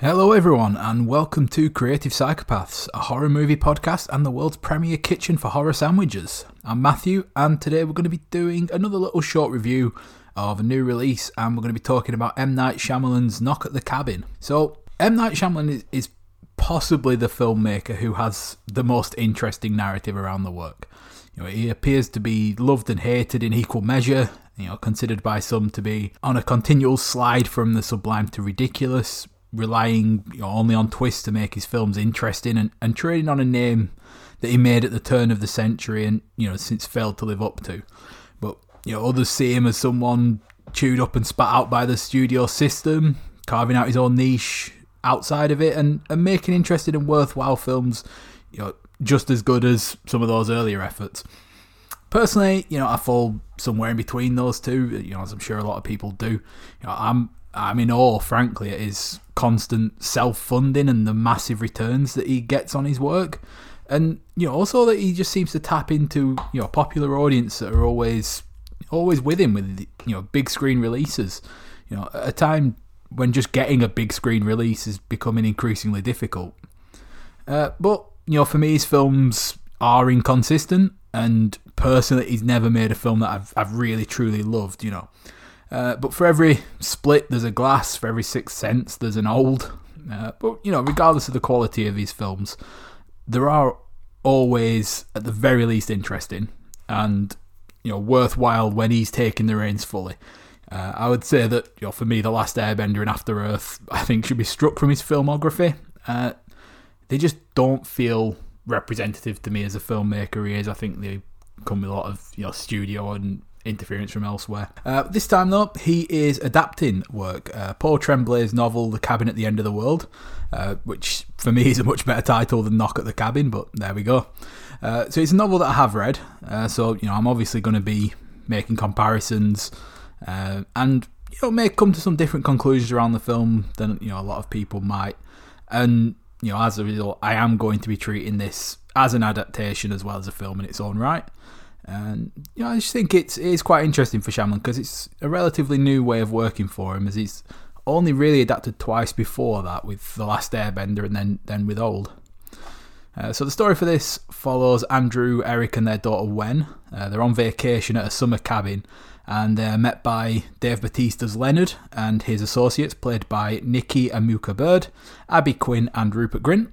Hello, everyone, and welcome to Creative Psychopaths, a horror movie podcast and the world's premier kitchen for horror sandwiches. I'm Matthew, and today we're going to be doing another little short review of a new release, and we're going to be talking about M. Night Shyamalan's Knock at the Cabin. So, M. Night Shyamalan is, is possibly the filmmaker who has the most interesting narrative around the work. You know, he appears to be loved and hated in equal measure, you know, considered by some to be on a continual slide from the sublime to ridiculous, relying you know, only on twists to make his films interesting and, and trading on a name that he made at the turn of the century and you know since failed to live up to. But you know others see him as someone chewed up and spat out by the studio system, carving out his own niche outside of it and, and making interesting and worthwhile films, you know, just as good as some of those earlier efforts. Personally, you know, I fall somewhere in between those two, you know, as I'm sure a lot of people do. You know, I'm I'm in awe, frankly, at his constant self funding and the massive returns that he gets on his work. And, you know, also that he just seems to tap into, you know, popular audience that are always always with him with, you know, big screen releases. You know, at a time when just getting a big screen release is becoming increasingly difficult. Uh, but, you know, for me, his films are inconsistent, and personally, he's never made a film that I've, I've really truly loved, you know. Uh, but for every split, there's a glass. For every sixth sense, there's an old. Uh, but you know, regardless of the quality of these films, there are always, at the very least, interesting and you know worthwhile when he's taking the reins fully. Uh, I would say that you know, for me, the Last Airbender and After Earth, I think should be struck from his filmography. Uh, they just don't feel representative to me as a filmmaker he is. I think they come with a lot of you know studio and interference from elsewhere. Uh, this time, though, he is adapting work. Uh, Paul Tremblay's novel, The Cabin at the End of the World, uh, which for me is a much better title than Knock at the Cabin, but there we go. Uh, so it's a novel that I have read, uh, so you know I'm obviously going to be making comparisons uh, and you know may come to some different conclusions around the film than you know a lot of people might. And you know as a result, I am going to be treating this as an adaptation as well as a film in its own right. And you know, I just think it's it is quite interesting for Shyamalan because it's a relatively new way of working for him, as he's only really adapted twice before that with The Last Airbender and then then with Old. Uh, so the story for this follows Andrew, Eric, and their daughter Wen. Uh, they're on vacation at a summer cabin, and they're met by Dave Batista's Leonard and his associates, played by Nikki Amuka Bird, Abby Quinn, and Rupert Grint.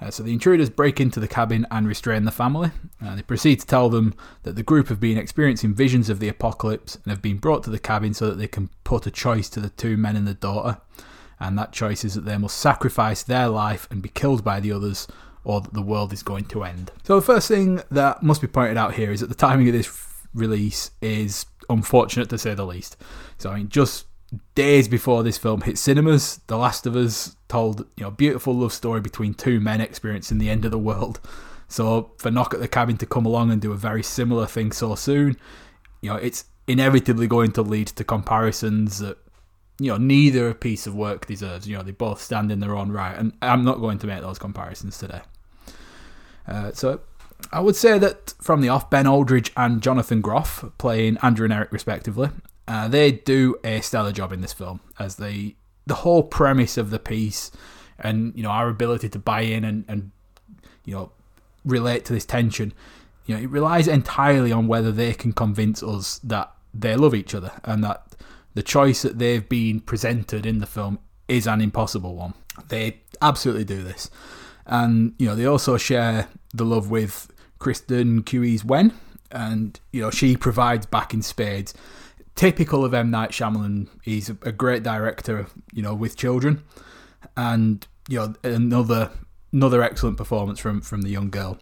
Uh, so the intruders break into the cabin and restrain the family. Uh, they proceed to tell them that the group have been experiencing visions of the apocalypse and have been brought to the cabin so that they can put a choice to the two men and the daughter. And that choice is that they must sacrifice their life and be killed by the others, or that the world is going to end. So the first thing that must be pointed out here is that the timing of this release is unfortunate to say the least. So I mean, just days before this film hit cinemas, The Last of Us told you know beautiful love story between two men experiencing the end of the world. So for Knock at the Cabin to come along and do a very similar thing so soon, you know, it's inevitably going to lead to comparisons that you know neither a piece of work deserves. You know, they both stand in their own right, and I'm not going to make those comparisons today. Uh, so I would say that from the off, Ben Aldridge and Jonathan Groff playing Andrew and Eric respectively, uh, they do a stellar job in this film as they the whole premise of the piece and you know our ability to buy in and, and you know relate to this tension you know it relies entirely on whether they can convince us that they love each other and that the choice that they've been presented in the film is an impossible one. They absolutely do this. And you know they also share the love with Kristen Cui's Wen and you know she provides back in spades typical of M Night Shyamalan. He's a great director, you know, with children, and you know another another excellent performance from from the young girl.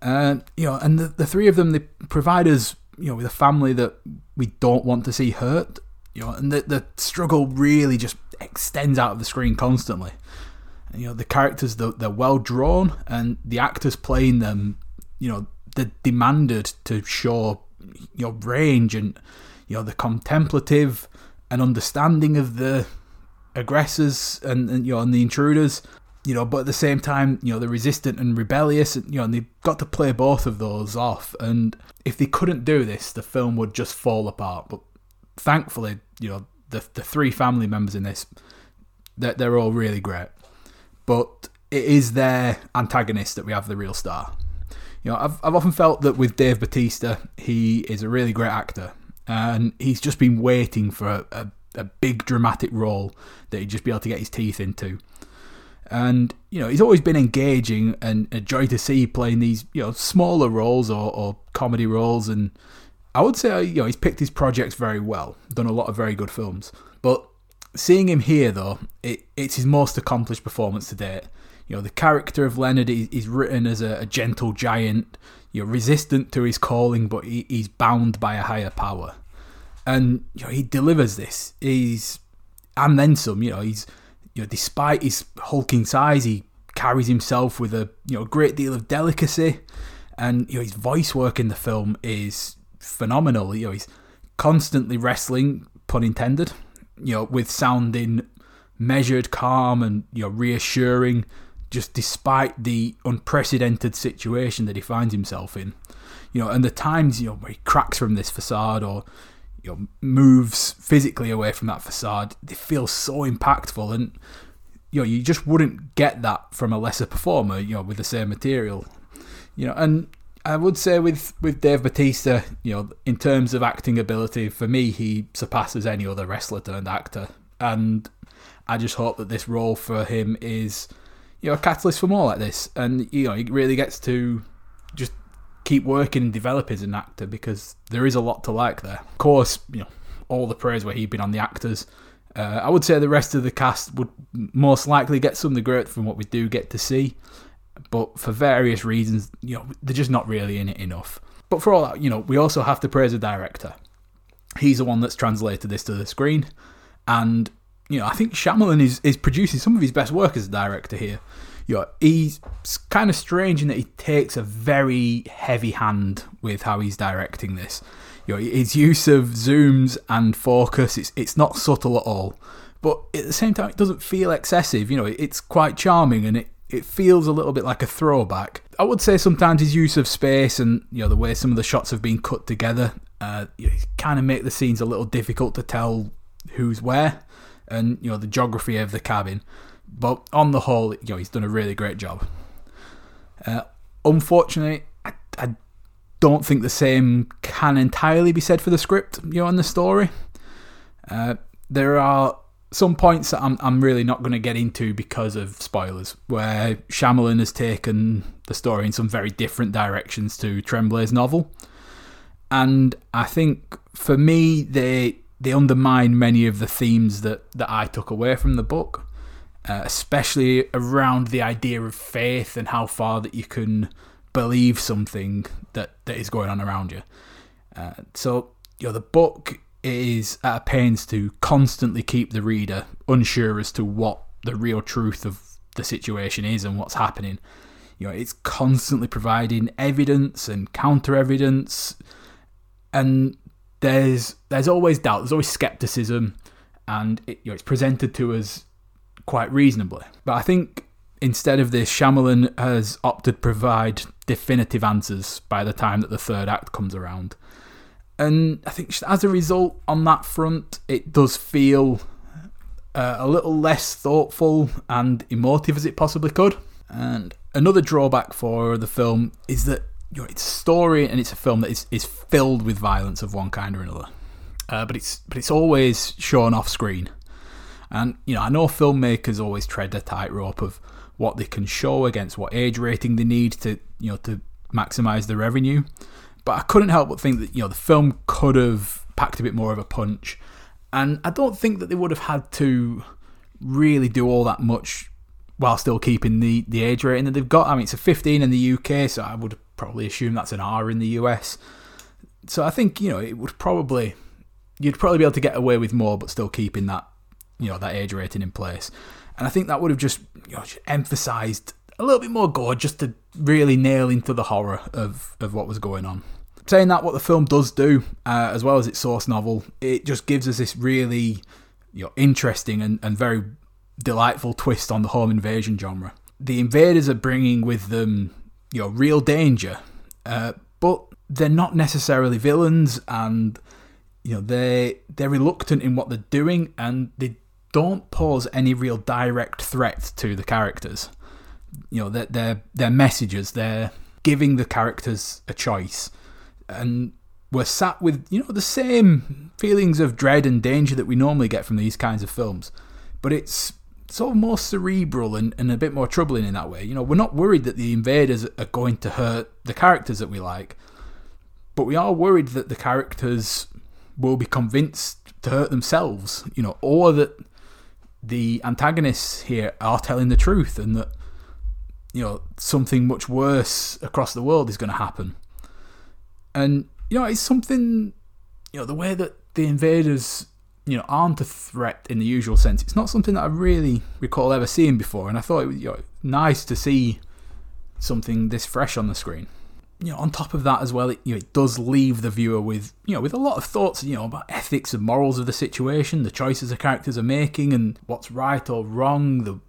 And you know, and the, the three of them they provide us, you know, with a family that we don't want to see hurt. You know, and the the struggle really just extends out of the screen constantly. And, you know, the characters they're, they're well drawn, and the actors playing them, you know, they're demanded to show your range and you know the contemplative and understanding of the aggressors and, and you know and the intruders you know but at the same time you know the resistant and rebellious and, you know and they've got to play both of those off and if they couldn't do this the film would just fall apart but thankfully you know the the three family members in this They're, they're all really great. But it is their antagonist that we have the real star. You know, I've, I've often felt that with Dave Batista, he is a really great actor. And he's just been waiting for a, a, a big dramatic role that he'd just be able to get his teeth into. And, you know, he's always been engaging and a joy to see playing these, you know, smaller roles or, or comedy roles. And I would say, you know, he's picked his projects very well, done a lot of very good films. But seeing him here, though, it, it's his most accomplished performance to date. You know, the character of Leonard is, is written as a, a, gentle giant, you're resistant to his calling, but he, he's bound by a higher power. And you know, he delivers this. He's and then some. You know, he's you know, despite his hulking size, he carries himself with a you know great deal of delicacy, and you know his voice work in the film is phenomenal. You know, he's constantly wrestling, pun intended. You know, with sounding measured, calm, and you know reassuring just despite the unprecedented situation that he finds himself in. You know, and the times you know where he cracks from this facade or you know moves physically away from that facade, they feel so impactful, and you know you just wouldn't get that from a lesser performer. You know, with the same material. You know, and I would say with with Dave Batista, you know, in terms of acting ability, for me, he surpasses any other wrestler turned actor, and I just hope that this role for him is you know, a catalyst for more like this. And, you know, he really gets to just keep working and develop as an actor because there is a lot to like there. Of course, you know, all the praise where he'd been on the actors. Uh, I would say the rest of the cast would most likely get some of the growth from what we do get to see, but for various reasons, you know, they're just not really in it enough. But for all that, you know, we also have to praise the director. He's the one that's translated this to the screen, and you know, I think Shyamalan is, is producing some of his best work as a director here. You know, he's kind of strange in that he takes a very heavy hand with how he's directing this. You know, his use of zooms and focus, it's, it's not subtle at all. But at the same time, it doesn't feel excessive. You know, it's quite charming and it, it feels a little bit like a throwback. I would say sometimes his use of space and you know the way some of the shots have been cut together, uh, kind of make the scenes a little difficult to tell who's where and you know the geography of the cabin. But on the whole, you know he's done a really great job. Uh, unfortunately, I, I don't think the same can entirely be said for the script, you know, and the story. Uh, there are some points that I'm, I'm really not going to get into because of spoilers, where Shyamalan has taken the story in some very different directions to Tremblay's novel. And I think for me, they they undermine many of the themes that, that I took away from the book, uh, especially around the idea of faith and how far that you can believe something that, that is going on around you. Uh, so, you know, the book is at a pains to constantly keep the reader unsure as to what the real truth of the situation is and what's happening. You know, it's constantly providing evidence and counter evidence, and there's there's always doubt, there's always skepticism, and it, you know, it's presented to us quite reasonably. But I think instead of this, Shyamalan has opted to provide definitive answers by the time that the third act comes around. And I think as a result, on that front, it does feel uh, a little less thoughtful and emotive as it possibly could. And another drawback for the film is that you know, it's a story and it's a film that is, is filled with violence of one kind or another. Uh, but it's but it's always shown off screen. And you know, I know filmmakers always tread a tightrope of what they can show against what age rating they need to you know to maximize the revenue. But I couldn't help but think that you know the film could have packed a bit more of a punch, and I don't think that they would have had to really do all that much while still keeping the, the age rating that they've got. I mean, it's a 15 in the UK, so I would probably assume that's an R in the US. So I think you know it would probably you'd probably be able to get away with more, but still keeping that you know that age rating in place. And I think that would have just you know just emphasised a little bit more gore, just to really nail into the horror of of what was going on. Saying that, what the film does do, uh, as well as its source novel, it just gives us this really you know interesting and, and very delightful twist on the home invasion genre. The invaders are bringing with them you know real danger, uh, but they're not necessarily villains, and you know they they're reluctant in what they're doing, and they don't pose any real direct threat to the characters. You know, their their their messages, they're giving the characters a choice, and we're sat with you know the same feelings of dread and danger that we normally get from these kinds of films, but it's sort of more cerebral and, and a bit more troubling in that way. You know, we're not worried that the invaders are going to hurt the characters that we like, but we are worried that the characters will be convinced to hurt themselves, you know, or that the antagonists here are telling the truth and that, you know, something much worse across the world is going to happen. And, you know, it's something, you know, the way that the invaders, you know, aren't a threat in the usual sense. It's not something that I really recall ever seeing before. And I thought it was you know, nice to see something this fresh on the screen you know, on top of that as well, it, you know, it does leave the viewer with, you know, with a lot of thoughts, you know, about ethics and morals of the situation, the choices the characters are making, and what's right or wrong, the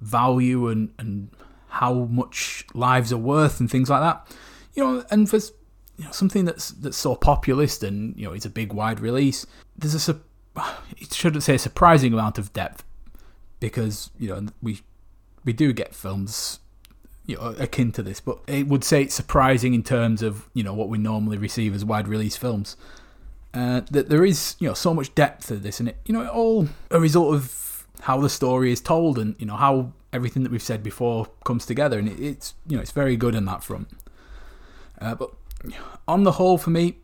value and and how much lives are worth, and things like that. You know, and for you know, something that's that's so populist and you know, it's a big wide release. There's a, it shouldn't say a surprising amount of depth, because you know we we do get films you know, akin to this, but it would say it's surprising in terms of you know what we normally receive as wide release films. Uh, that there is you know so much depth to this, and it you know it all a result of how the story is told, and you know how everything that we've said before comes together, and it, it's you know it's very good on that front. Uh, but on the whole, for me,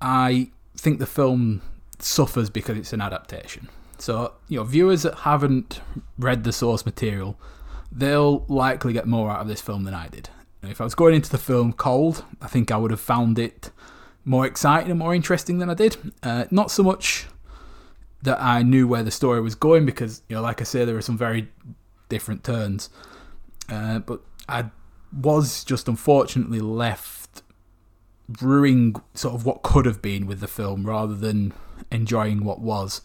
I think the film suffers because it's an adaptation. So you know viewers that haven't read the source material they'll likely get more out of this film than I did. If I was going into the film cold, I think I would have found it more exciting and more interesting than I did. Uh, not so much that I knew where the story was going because, you know, like I say, there are some very different turns. Uh, but I was just unfortunately left brewing sort of what could have been with the film rather than enjoying what was.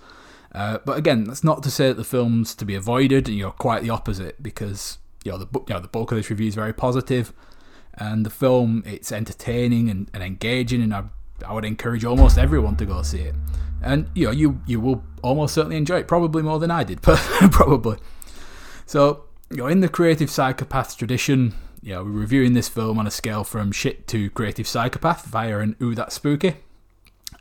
Uh, but again, that's not to say that the film's to be avoided. You know, quite the opposite, because you know the you know the bulk of this review is very positive, and the film it's entertaining and, and engaging, and I, I would encourage almost everyone to go see it. And you know, you you will almost certainly enjoy it, probably more than I did, but probably. So you know, in the creative psychopath tradition, you know, we're reviewing this film on a scale from shit to creative psychopath via an ooh that's spooky.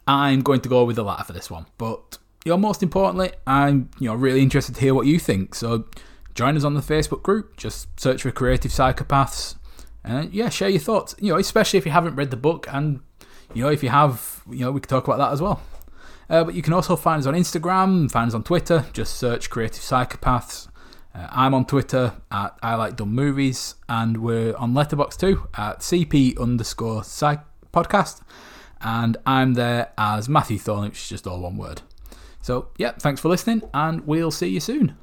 I'm going to go with the latter for this one, but you know, most importantly, I'm you know really interested to hear what you think. So join us on the Facebook group. Just search for Creative Psychopaths, and yeah, share your thoughts. You know, especially if you haven't read the book, and you know if you have, you know, we can talk about that as well. Uh, but you can also find us on Instagram, find us on Twitter. Just search Creative Psychopaths. Uh, I'm on Twitter at I Like Dumb Movies, and we're on Letterboxd too at CP underscore Psych Podcast, and I'm there as Matthew Thorne, which is just all one word. So, yeah, thanks for listening, and we'll see you soon.